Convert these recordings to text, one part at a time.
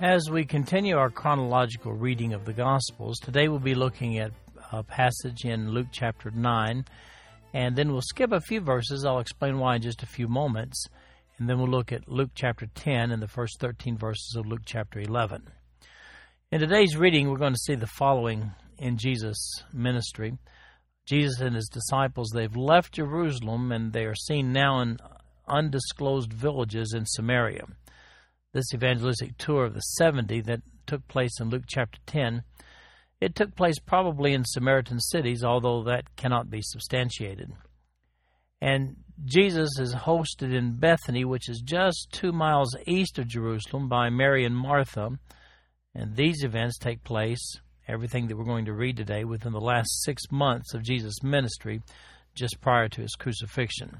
As we continue our chronological reading of the Gospels, today we'll be looking at a passage in Luke chapter 9, and then we'll skip a few verses. I'll explain why in just a few moments, and then we'll look at Luke chapter 10 and the first 13 verses of Luke chapter 11. In today's reading, we're going to see the following in Jesus' ministry. Jesus and his disciples, they've left Jerusalem and they are seen now in undisclosed villages in Samaria. This evangelistic tour of the 70 that took place in Luke chapter 10, it took place probably in Samaritan cities, although that cannot be substantiated. And Jesus is hosted in Bethany, which is just two miles east of Jerusalem, by Mary and Martha and these events take place, everything that we're going to read today, within the last six months of Jesus' ministry, just prior to his crucifixion.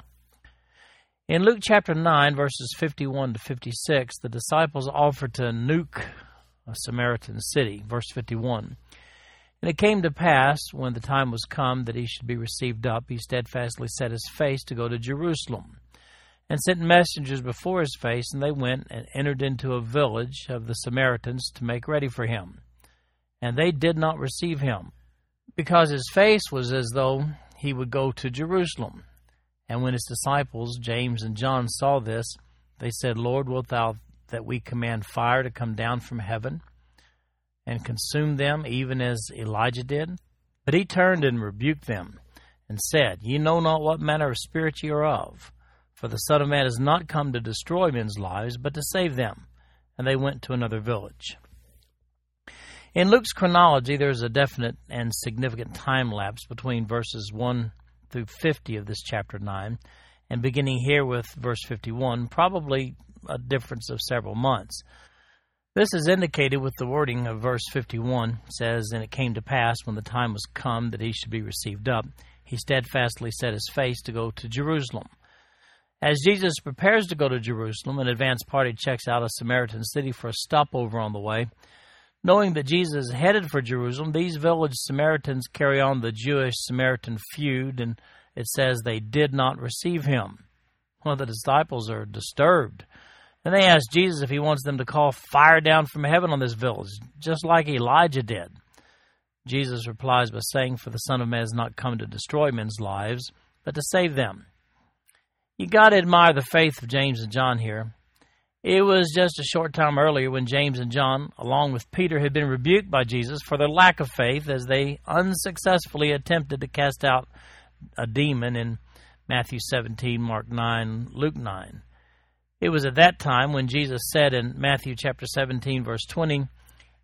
In Luke chapter 9, verses 51 to 56, the disciples offered to nuke a Samaritan city. Verse 51. And it came to pass, when the time was come that he should be received up, he steadfastly set his face to go to Jerusalem and sent messengers before his face, and they went and entered into a village of the Samaritans to make ready for him. And they did not receive him, because his face was as though he would go to Jerusalem. And when his disciples, James and John, saw this, they said, Lord, wilt thou that we command fire to come down from heaven and consume them, even as Elijah did? But he turned and rebuked them, and said, Ye know not what manner of spirit ye are of. For the Son of Man has not come to destroy men's lives, but to save them. And they went to another village. In Luke's chronology, there's a definite and significant time lapse between verses 1 through 50 of this chapter 9, and beginning here with verse 51, probably a difference of several months. This is indicated with the wording of verse 51 says, And it came to pass when the time was come that he should be received up, he steadfastly set his face to go to Jerusalem. As Jesus prepares to go to Jerusalem, an advance party checks out a Samaritan city for a stopover on the way. Knowing that Jesus headed for Jerusalem, these village Samaritans carry on the Jewish Samaritan feud, and it says they did not receive him. One of the disciples are disturbed. And they ask Jesus if he wants them to call fire down from heaven on this village, just like Elijah did. Jesus replies by saying, For the Son of Man has not come to destroy men's lives, but to save them. You got to admire the faith of James and John here. It was just a short time earlier when James and John, along with Peter, had been rebuked by Jesus for their lack of faith as they unsuccessfully attempted to cast out a demon in Matthew 17, Mark 9, Luke 9. It was at that time when Jesus said in Matthew chapter 17, verse 20,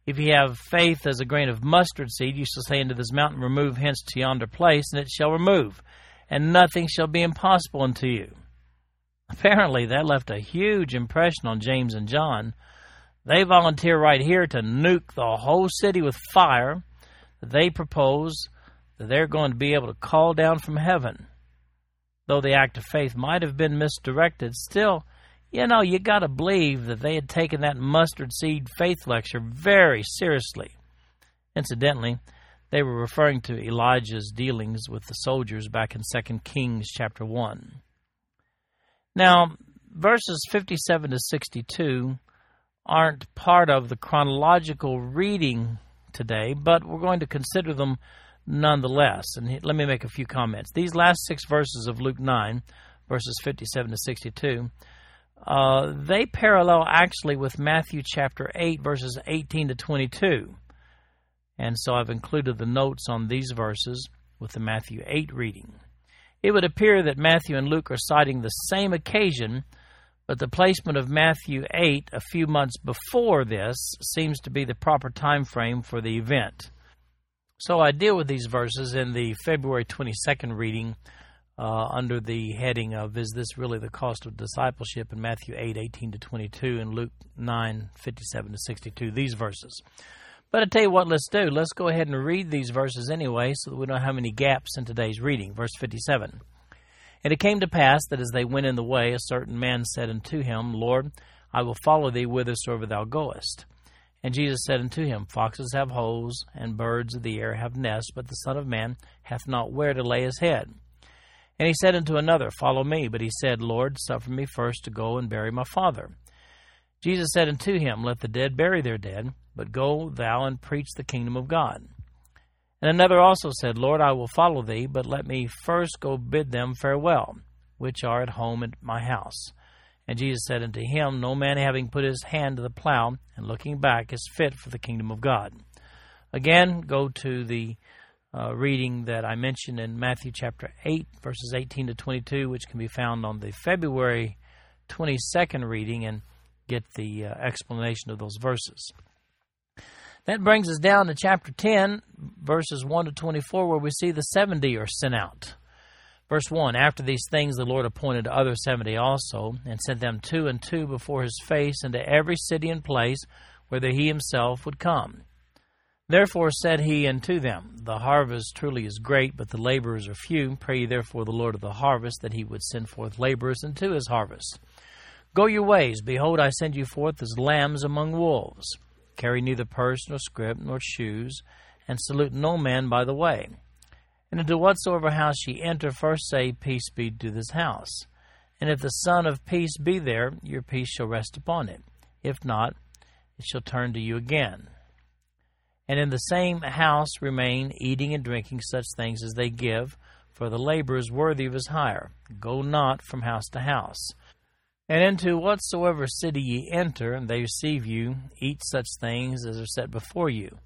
If ye have faith as a grain of mustard seed, you shall say unto this mountain, Remove hence to yonder place, and it shall remove, and nothing shall be impossible unto you. Apparently, that left a huge impression on James and John. They volunteer right here to nuke the whole city with fire. They propose that they're going to be able to call down from heaven. Though the act of faith might have been misdirected, still, you know, you got to believe that they had taken that mustard seed faith lecture very seriously. Incidentally, they were referring to Elijah's dealings with the soldiers back in 2 Kings chapter 1. Now, verses 57 to 62 aren't part of the chronological reading today, but we're going to consider them nonetheless. And let me make a few comments. These last six verses of Luke 9, verses 57 to 62, uh, they parallel actually with Matthew chapter 8, verses 18 to 22. And so I've included the notes on these verses with the Matthew 8 reading. It would appear that Matthew and Luke are citing the same occasion, but the placement of Matthew 8 a few months before this seems to be the proper time frame for the event. So I deal with these verses in the February 22nd reading uh, under the heading of Is This Really the Cost of Discipleship in Matthew 8 18 to 22 and Luke 9 57 to 62, these verses. But I tell you what, let's do. Let's go ahead and read these verses anyway so that we don't have any gaps in today's reading. Verse 57. And it came to pass that as they went in the way, a certain man said unto him, Lord, I will follow thee whithersoever thou goest. And Jesus said unto him, Foxes have holes, and birds of the air have nests, but the Son of Man hath not where to lay his head. And he said unto another, Follow me. But he said, Lord, suffer me first to go and bury my father. Jesus said unto him, Let the dead bury their dead, but go thou and preach the kingdom of God. And another also said, Lord, I will follow thee, but let me first go bid them farewell, which are at home at my house. And Jesus said unto him, No man having put his hand to the plow and looking back is fit for the kingdom of God. Again, go to the uh, reading that I mentioned in Matthew chapter 8, verses 18 to 22, which can be found on the February 22nd reading, and get the uh, explanation of those verses. That brings us down to chapter 10, verses 1 to 24, where we see the 70 are sent out. Verse 1 After these things, the Lord appointed other 70 also, and sent them two and two before his face into every city and place whither he himself would come. Therefore said he unto them, The harvest truly is great, but the laborers are few. Pray ye therefore the Lord of the harvest that he would send forth laborers into his harvest. Go your ways. Behold, I send you forth as lambs among wolves. Carry neither purse, nor scrip, nor shoes, and salute no man by the way. And into whatsoever house ye enter, first say, Peace be to this house. And if the Son of Peace be there, your peace shall rest upon it. If not, it shall turn to you again and in the same house remain, eating and drinking such things as they give, for the labor is worthy of his hire. Go not from house to house. And into whatsoever city ye enter, and they receive you, eat such things as are set before you,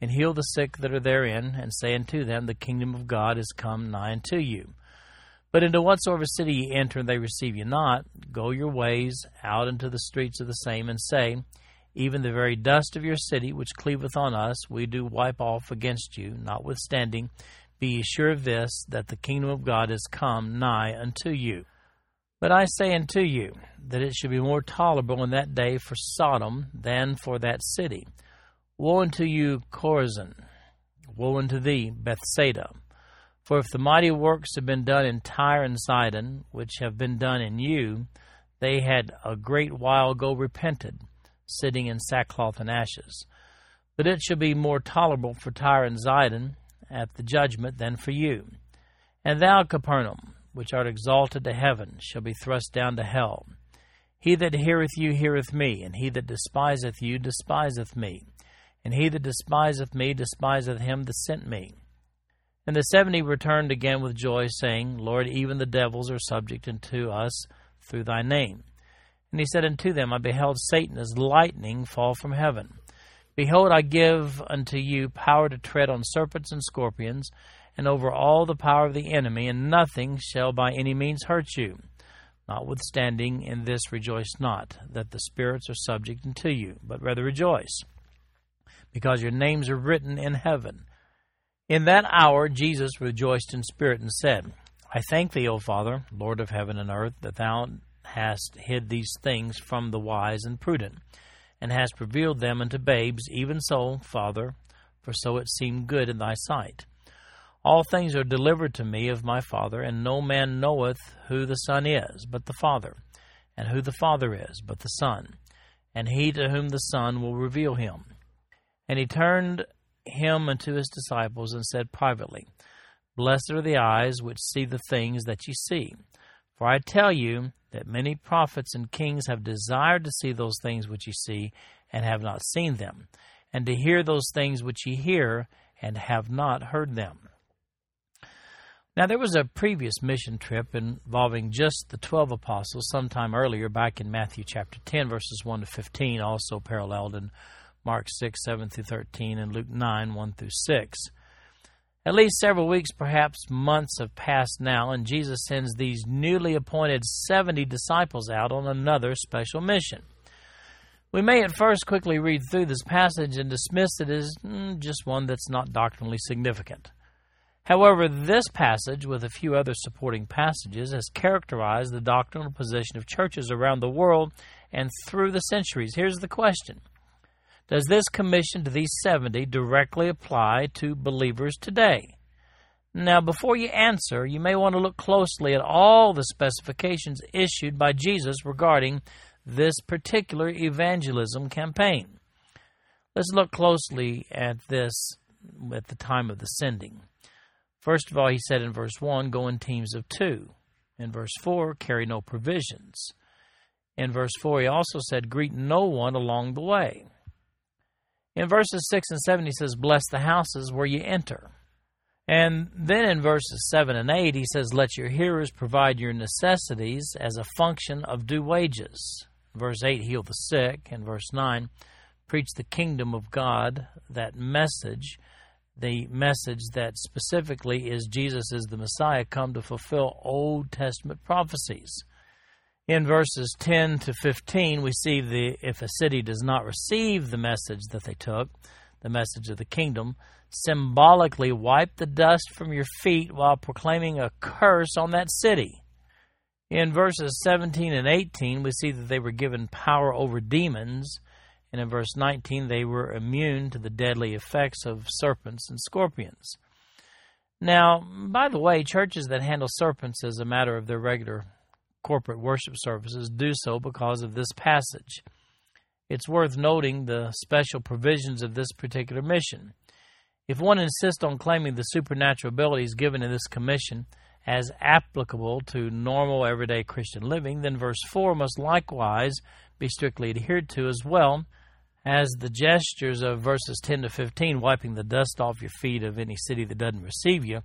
and heal the sick that are therein, and say unto them, The kingdom of God is come nigh unto you. But into whatsoever city ye enter, and they receive you not, go your ways out into the streets of the same, and say, even the very dust of your city, which cleaveth on us, we do wipe off against you. Notwithstanding, be ye sure of this, that the kingdom of God is come nigh unto you. But I say unto you, that it should be more tolerable in that day for Sodom than for that city. Woe unto you, Chorazin! Woe unto thee, Bethsaida! For if the mighty works had been done in Tyre and Sidon, which have been done in you, they had a great while ago repented sitting in sackcloth and ashes. But it shall be more tolerable for Tyre and Sidon at the judgment than for you. And thou, Capernaum, which art exalted to heaven, shall be thrust down to hell. He that heareth you heareth me, and he that despiseth you despiseth me, and he that despiseth me despiseth him that sent me. And the seventy returned again with joy, saying, Lord, even the devils are subject unto us through thy name. And he said unto them, I beheld Satan as lightning fall from heaven. Behold, I give unto you power to tread on serpents and scorpions, and over all the power of the enemy, and nothing shall by any means hurt you. Notwithstanding, in this rejoice not, that the spirits are subject unto you, but rather rejoice, because your names are written in heaven. In that hour Jesus rejoiced in spirit and said, I thank thee, O Father, Lord of heaven and earth, that thou hast hid these things from the wise and prudent, and hast revealed them unto babes, even so, Father, for so it seemed good in thy sight. All things are delivered to me of my Father, and no man knoweth who the Son is, but the Father, and who the Father is, but the Son, and he to whom the Son will reveal him. And he turned him unto his disciples, and said privately, Blessed are the eyes which see the things that ye see. For I tell you that many prophets and kings have desired to see those things which ye see, and have not seen them, and to hear those things which ye hear, and have not heard them. Now, there was a previous mission trip involving just the 12 apostles sometime earlier, back in Matthew chapter 10, verses 1 to 15, also paralleled in Mark 6, 7 through 13, and Luke 9, 1 through 6. At least several weeks, perhaps months, have passed now, and Jesus sends these newly appointed 70 disciples out on another special mission. We may at first quickly read through this passage and dismiss it as mm, just one that's not doctrinally significant. However, this passage, with a few other supporting passages, has characterized the doctrinal position of churches around the world and through the centuries. Here's the question Does this commission to these 70 directly apply to believers today? Now, before you answer, you may want to look closely at all the specifications issued by Jesus regarding this particular evangelism campaign. Let's look closely at this at the time of the sending. First of all, he said in verse 1, go in teams of two. In verse 4, carry no provisions. In verse 4, he also said, greet no one along the way. In verses 6 and 7, he says, bless the houses where you enter. And then in verses 7 and 8, he says, let your hearers provide your necessities as a function of due wages. Verse 8, heal the sick. And verse 9, preach the kingdom of God, that message the message that specifically is Jesus is the Messiah come to fulfill Old Testament prophecies. In verses 10 to 15, we see the if a city does not receive the message that they took, the message of the kingdom, symbolically wipe the dust from your feet while proclaiming a curse on that city. In verses 17 and 18, we see that they were given power over demons and in verse 19, they were immune to the deadly effects of serpents and scorpions. Now, by the way, churches that handle serpents as a matter of their regular corporate worship services do so because of this passage. It's worth noting the special provisions of this particular mission. If one insists on claiming the supernatural abilities given in this commission as applicable to normal everyday Christian living, then verse 4 must likewise be strictly adhered to as well as the gestures of verses 10 to 15, wiping the dust off your feet of any city that doesn't receive you,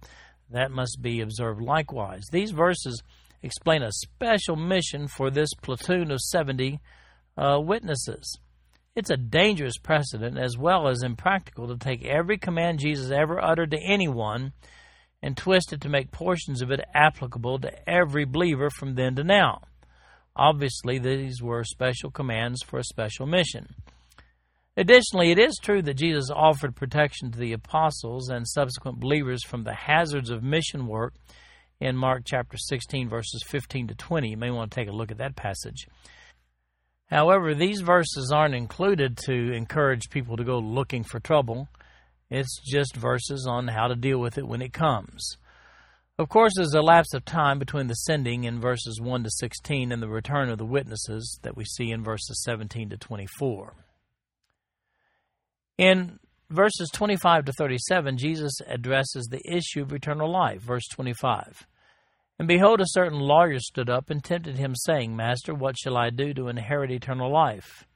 that must be observed likewise. These verses explain a special mission for this platoon of 70 uh, witnesses. It's a dangerous precedent as well as impractical to take every command Jesus ever uttered to anyone and twist it to make portions of it applicable to every believer from then to now. Obviously, these were special commands for a special mission. Additionally, it is true that Jesus offered protection to the apostles and subsequent believers from the hazards of mission work in Mark chapter 16, verses 15 to 20. You may want to take a look at that passage. However, these verses aren't included to encourage people to go looking for trouble. It's just verses on how to deal with it when it comes. Of course, there's a lapse of time between the sending in verses 1 to 16 and the return of the witnesses that we see in verses 17 to 24. In verses 25 to 37, Jesus addresses the issue of eternal life. Verse 25. And behold, a certain lawyer stood up and tempted him, saying, Master, what shall I do to inherit eternal life?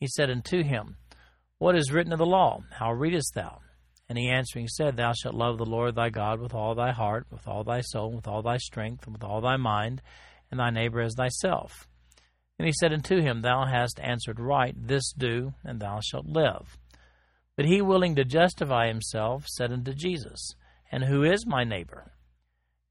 He said unto him, What is written of the law? How readest thou? And he answering said, Thou shalt love the Lord thy God with all thy heart, with all thy soul, with all thy strength, and with all thy mind, and thy neighbor as thyself. And he said unto him, Thou hast answered right, this do, and thou shalt live. But he, willing to justify himself, said unto Jesus, And who is my neighbor?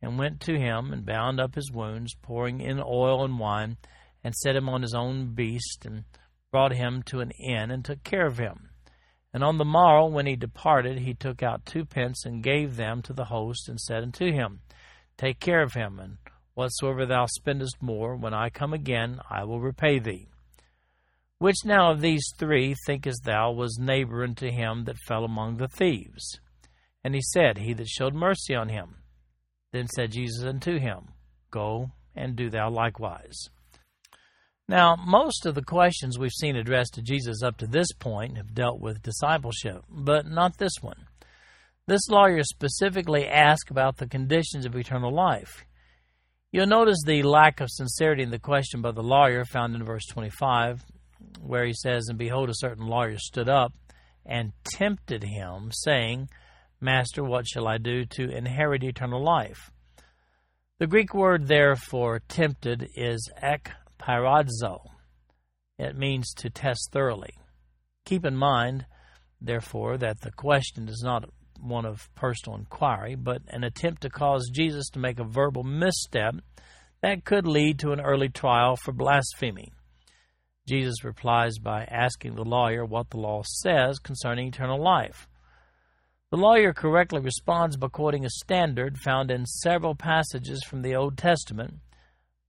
and went to him, and bound up his wounds, pouring in oil and wine, and set him on his own beast, and brought him to an inn, and took care of him. And on the morrow, when he departed, he took out two pence, and gave them to the host, and said unto him, Take care of him, and whatsoever thou spendest more, when I come again, I will repay thee. Which now of these three thinkest thou was neighbor unto him that fell among the thieves? And he said, He that showed mercy on him. Then said Jesus unto him, Go and do thou likewise. Now, most of the questions we've seen addressed to Jesus up to this point have dealt with discipleship, but not this one. This lawyer specifically asked about the conditions of eternal life. You'll notice the lack of sincerity in the question by the lawyer found in verse 25 where he says, And behold, a certain lawyer stood up and tempted him, saying, Master, what shall I do to inherit eternal life? The Greek word there for tempted is ekpeirazo. It means to test thoroughly. Keep in mind, therefore, that the question is not one of personal inquiry, but an attempt to cause Jesus to make a verbal misstep that could lead to an early trial for blasphemy. Jesus replies by asking the lawyer what the law says concerning eternal life. The lawyer correctly responds by quoting a standard found in several passages from the Old Testament.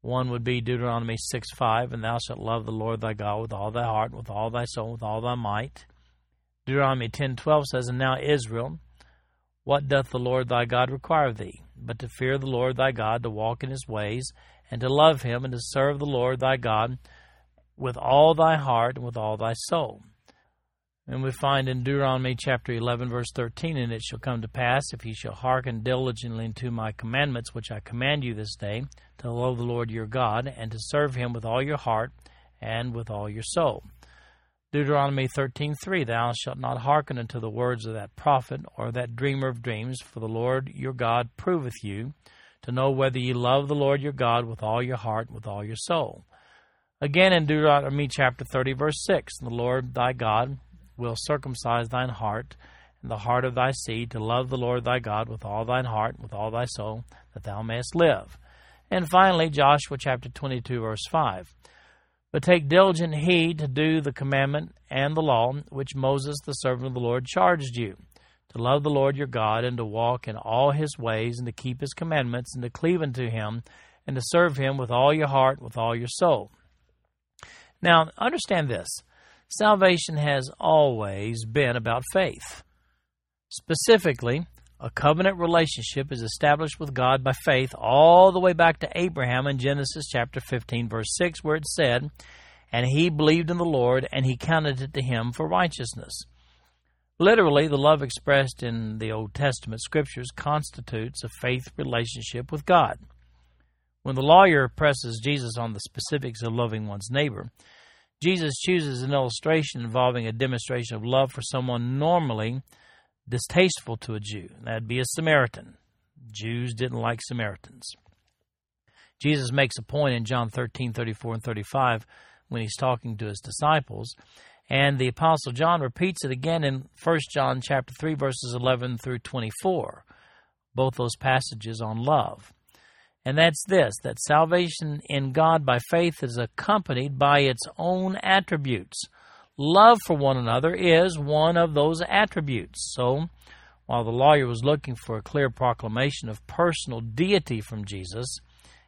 One would be Deuteronomy 6 5, and thou shalt love the Lord thy God with all thy heart, with all thy soul, with all thy might. Deuteronomy ten twelve says, And now Israel, what doth the Lord thy God require of thee? But to fear the Lord thy God, to walk in his ways, and to love him, and to serve the Lord thy God with all thy heart and with all thy soul. And we find in Deuteronomy chapter 11, verse 13, And it shall come to pass, if ye shall hearken diligently unto my commandments, which I command you this day, to love the Lord your God, and to serve him with all your heart and with all your soul. Deuteronomy 13:3 Thou shalt not hearken unto the words of that prophet or that dreamer of dreams for the Lord your God proveth you to know whether ye love the Lord your God with all your heart and with all your soul. Again in Deuteronomy chapter 30 verse 6 The Lord thy God will circumcise thine heart and the heart of thy seed to love the Lord thy God with all thine heart and with all thy soul that thou mayest live. And finally Joshua chapter 22 verse 5 but take diligent heed to do the commandment and the law which Moses, the servant of the Lord, charged you to love the Lord your God, and to walk in all his ways, and to keep his commandments, and to cleave unto him, and to serve him with all your heart, with all your soul. Now, understand this salvation has always been about faith. Specifically, a covenant relationship is established with God by faith all the way back to Abraham in Genesis chapter 15, verse 6, where it said, And he believed in the Lord, and he counted it to him for righteousness. Literally, the love expressed in the Old Testament scriptures constitutes a faith relationship with God. When the lawyer presses Jesus on the specifics of loving one's neighbor, Jesus chooses an illustration involving a demonstration of love for someone normally distasteful to a Jew. That'd be a Samaritan. Jews didn't like Samaritans. Jesus makes a point in John 13, 34, and 35 when he's talking to his disciples. And the Apostle John repeats it again in 1 John chapter 3, verses 11 through 24, both those passages on love. And that's this that salvation in God by faith is accompanied by its own attributes love for one another is one of those attributes. So, while the lawyer was looking for a clear proclamation of personal deity from Jesus,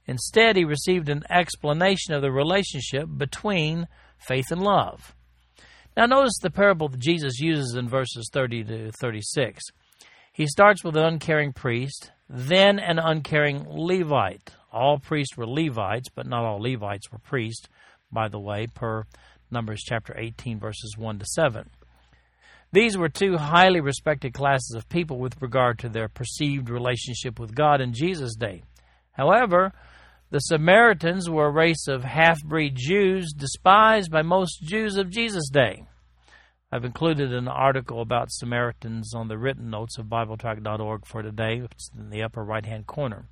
instead he received an explanation of the relationship between faith and love. Now, notice the parable that Jesus uses in verses 30 to 36. He starts with an uncaring priest, then an uncaring Levite. All priests were Levites, but not all Levites were priests, by the way, per Numbers chapter 18, verses 1 to 7. These were two highly respected classes of people with regard to their perceived relationship with God in Jesus' day. However, the Samaritans were a race of half breed Jews despised by most Jews of Jesus' day. I've included an article about Samaritans on the written notes of BibleTrack.org for today. It's in the upper right hand corner.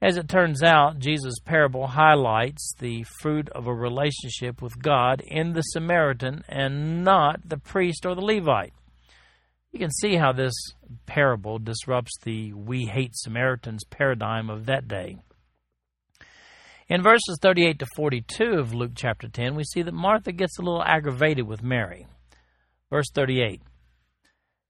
As it turns out, Jesus' parable highlights the fruit of a relationship with God in the Samaritan and not the priest or the Levite. You can see how this parable disrupts the we hate Samaritans paradigm of that day. In verses 38 to 42 of Luke chapter 10, we see that Martha gets a little aggravated with Mary. Verse 38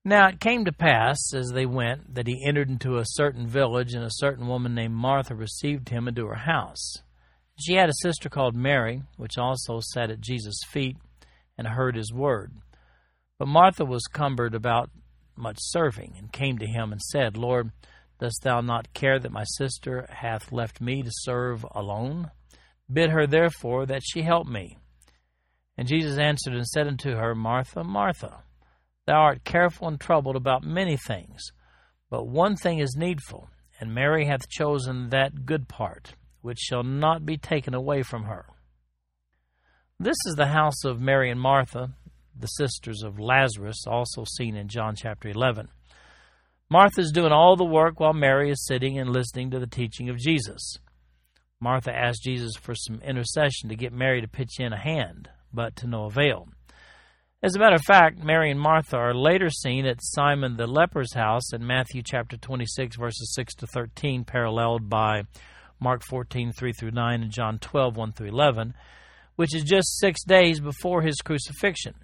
now it came to pass, as they went, that he entered into a certain village, and a certain woman named Martha received him into her house. She had a sister called Mary, which also sat at Jesus' feet and heard his word. But Martha was cumbered about much serving, and came to him and said, Lord, dost thou not care that my sister hath left me to serve alone? Bid her therefore that she help me. And Jesus answered and said unto her, Martha, Martha, Thou art careful and troubled about many things, but one thing is needful, and Mary hath chosen that good part, which shall not be taken away from her. This is the house of Mary and Martha, the sisters of Lazarus, also seen in John chapter 11. Martha is doing all the work while Mary is sitting and listening to the teaching of Jesus. Martha asked Jesus for some intercession to get Mary to pitch in a hand, but to no avail. As a matter of fact, Mary and Martha are later seen at Simon the leper's house in Matthew chapter 26, verses 6 to 13, paralleled by Mark 14, 3 through 9, and John 12, 1 through 11, which is just six days before his crucifixion.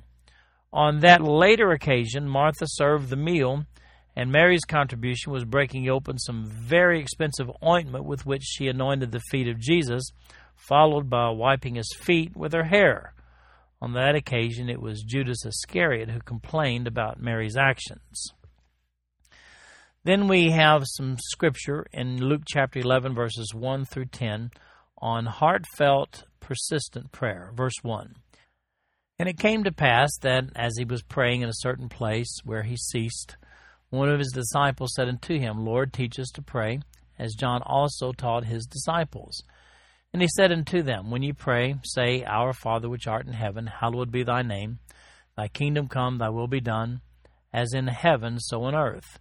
On that later occasion, Martha served the meal, and Mary's contribution was breaking open some very expensive ointment with which she anointed the feet of Jesus, followed by wiping his feet with her hair. On that occasion, it was Judas Iscariot who complained about Mary's actions. Then we have some scripture in Luke chapter 11, verses 1 through 10, on heartfelt, persistent prayer. Verse 1. And it came to pass that, as he was praying in a certain place where he ceased, one of his disciples said unto him, Lord, teach us to pray, as John also taught his disciples. And he said unto them, When ye pray, say, Our Father which art in heaven, hallowed be thy name. Thy kingdom come, thy will be done, as in heaven, so on earth.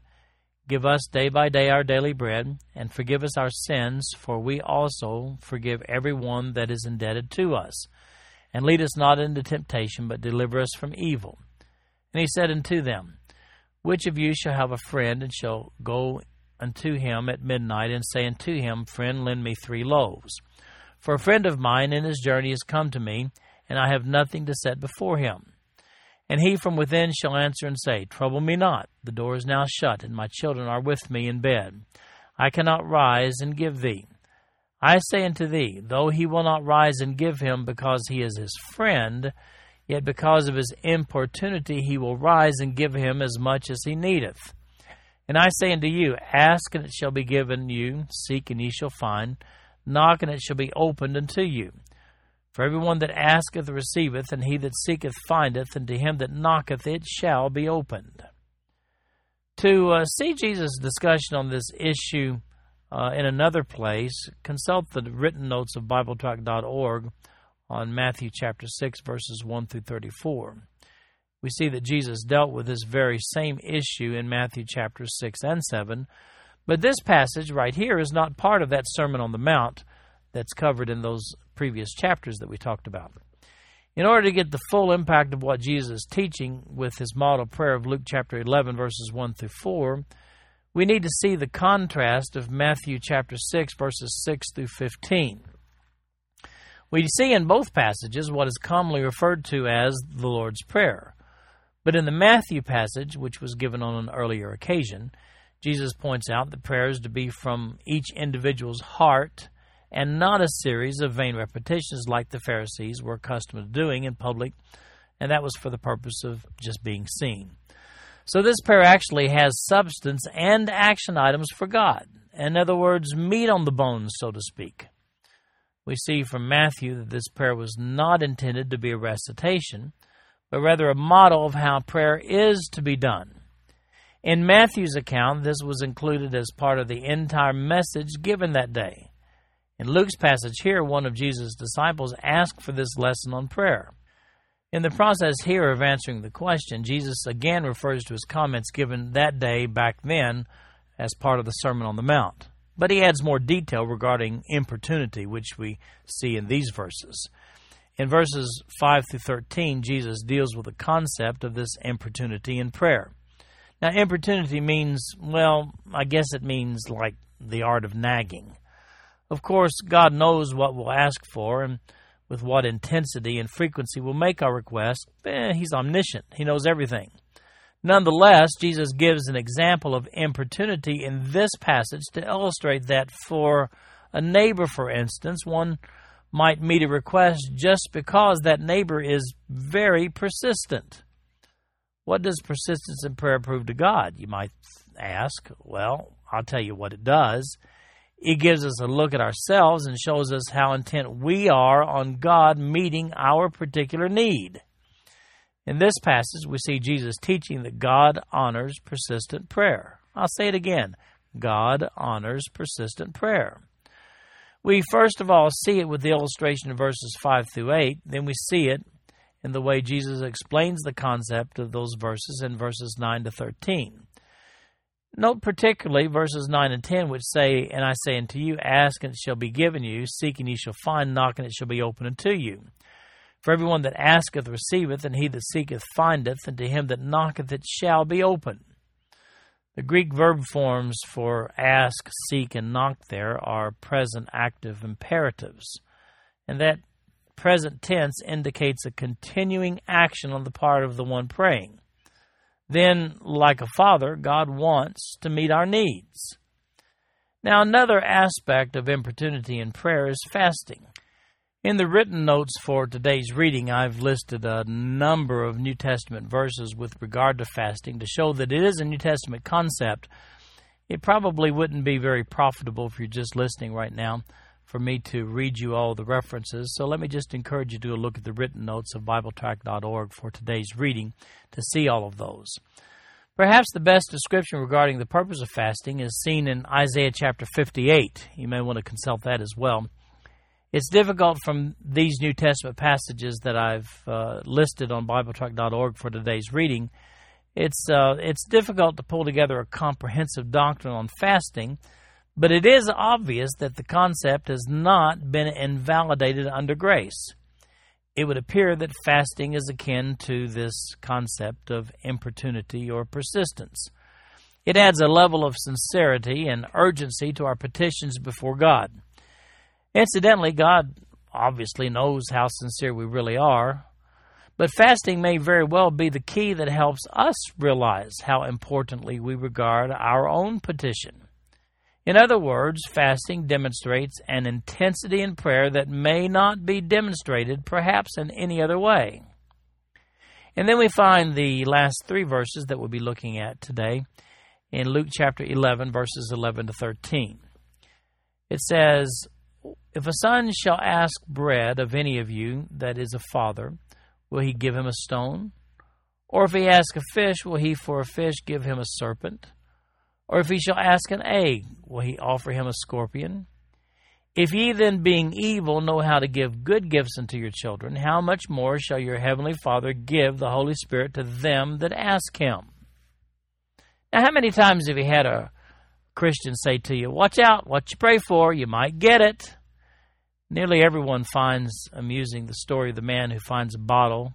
Give us day by day our daily bread, and forgive us our sins, for we also forgive every one that is indebted to us. And lead us not into temptation, but deliver us from evil. And he said unto them, Which of you shall have a friend, and shall go unto him at midnight, and say unto him, Friend, lend me three loaves? For a friend of mine in his journey has come to me, and I have nothing to set before him. And he from within shall answer and say, Trouble me not, the door is now shut, and my children are with me in bed. I cannot rise and give thee. I say unto thee, though he will not rise and give him because he is his friend, yet because of his importunity he will rise and give him as much as he needeth. And I say unto you, Ask and it shall be given you, seek and ye shall find, knock and it shall be opened unto you. For everyone that asketh receiveth, and he that seeketh findeth, and to him that knocketh it shall be opened. To uh, see Jesus' discussion on this issue uh, in another place, consult the written notes of BibleTrack.org on Matthew chapter 6, verses 1 through 34. We see that Jesus dealt with this very same issue in Matthew chapter 6 and 7, but this passage right here is not part of that Sermon on the Mount that's covered in those previous chapters that we talked about. In order to get the full impact of what Jesus is teaching with his model prayer of Luke chapter 11, verses 1 through 4, we need to see the contrast of Matthew chapter 6, verses 6 through 15. We see in both passages what is commonly referred to as the Lord's Prayer. But in the Matthew passage, which was given on an earlier occasion, Jesus points out that prayer is to be from each individual's heart and not a series of vain repetitions like the Pharisees were accustomed to doing in public, and that was for the purpose of just being seen. So this prayer actually has substance and action items for God. In other words, meat on the bones, so to speak. We see from Matthew that this prayer was not intended to be a recitation, but rather a model of how prayer is to be done. In Matthew's account, this was included as part of the entire message given that day. In Luke's passage here, one of Jesus' disciples asked for this lesson on prayer. In the process here of answering the question, Jesus again refers to his comments given that day back then as part of the Sermon on the Mount. But he adds more detail regarding importunity, which we see in these verses. In verses 5 through 13, Jesus deals with the concept of this importunity in prayer. Now, importunity means, well, I guess it means like the art of nagging. Of course, God knows what we'll ask for and with what intensity and frequency we'll make our request. Eh, he's omniscient, He knows everything. Nonetheless, Jesus gives an example of importunity in this passage to illustrate that for a neighbor, for instance, one might meet a request just because that neighbor is very persistent. What does persistence in prayer prove to God? You might ask. Well, I'll tell you what it does. It gives us a look at ourselves and shows us how intent we are on God meeting our particular need. In this passage, we see Jesus teaching that God honors persistent prayer. I'll say it again God honors persistent prayer. We first of all see it with the illustration of verses 5 through 8, then we see it in the way Jesus explains the concept of those verses in verses 9 to 13. Note particularly verses 9 and 10, which say, And I say unto you, Ask and it shall be given you, seek and ye shall find, knock and it shall be opened unto you. For everyone that asketh receiveth, and he that seeketh findeth, and to him that knocketh it shall be opened. The Greek verb forms for ask, seek, and knock there are present active imperatives. And that present tense indicates a continuing action on the part of the one praying. Then, like a father, God wants to meet our needs. Now, another aspect of importunity in prayer is fasting. In the written notes for today's reading, I've listed a number of New Testament verses with regard to fasting to show that it is a New Testament concept. It probably wouldn't be very profitable if you're just listening right now for me to read you all the references. So let me just encourage you to look at the written notes of BibleTrack.org for today's reading to see all of those. Perhaps the best description regarding the purpose of fasting is seen in Isaiah chapter 58. You may want to consult that as well. It's difficult from these New Testament passages that I've uh, listed on BibleTrack.org for today's reading. It's uh, it's difficult to pull together a comprehensive doctrine on fasting but it is obvious that the concept has not been invalidated under grace. It would appear that fasting is akin to this concept of importunity or persistence. It adds a level of sincerity and urgency to our petitions before God. Incidentally, God obviously knows how sincere we really are, but fasting may very well be the key that helps us realize how importantly we regard our own petition. In other words, fasting demonstrates an intensity in prayer that may not be demonstrated perhaps in any other way. And then we find the last three verses that we'll be looking at today in Luke chapter 11, verses 11 to 13. It says, If a son shall ask bread of any of you that is a father, will he give him a stone? Or if he ask a fish, will he for a fish give him a serpent? Or if he shall ask an egg, will he offer him a scorpion? If ye then, being evil, know how to give good gifts unto your children, how much more shall your heavenly Father give the Holy Spirit to them that ask him? Now, how many times have you had a Christian say to you, Watch out, what you pray for, you might get it? Nearly everyone finds amusing the story of the man who finds a bottle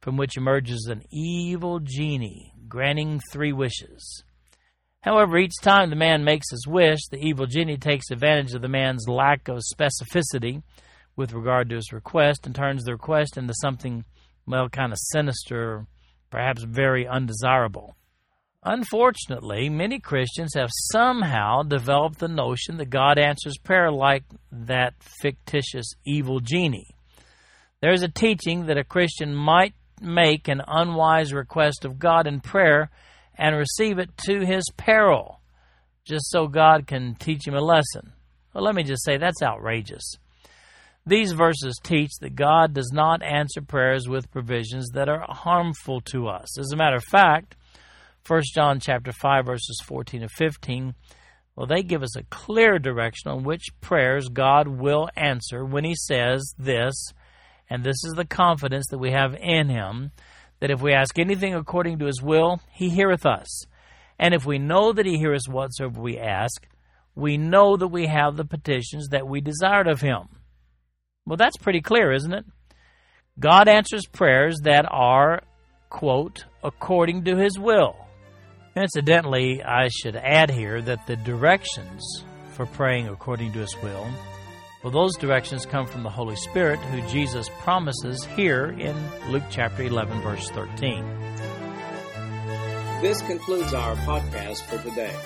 from which emerges an evil genie granting three wishes. However, each time the man makes his wish, the evil genie takes advantage of the man's lack of specificity with regard to his request and turns the request into something, well, kind of sinister, perhaps very undesirable. Unfortunately, many Christians have somehow developed the notion that God answers prayer like that fictitious evil genie. There's a teaching that a Christian might make an unwise request of God in prayer and receive it to his peril, just so God can teach him a lesson. Well, let me just say that's outrageous. These verses teach that God does not answer prayers with provisions that are harmful to us. As a matter of fact, 1 John chapter 5 verses 14 and 15, well they give us a clear direction on which prayers God will answer when he says this, and this is the confidence that we have in him that if we ask anything according to his will, he heareth us. And if we know that he heareth whatsoever we ask, we know that we have the petitions that we desired of him. Well, that's pretty clear, isn't it? God answers prayers that are, quote, according to his will. Incidentally, I should add here that the directions for praying according to his will well, those directions come from the Holy Spirit, who Jesus promises here in Luke chapter 11, verse 13. This concludes our podcast for today.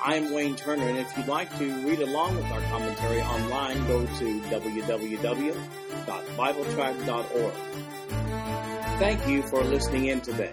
I'm Wayne Turner, and if you'd like to read along with our commentary online, go to www.bibletrack.org. Thank you for listening in today.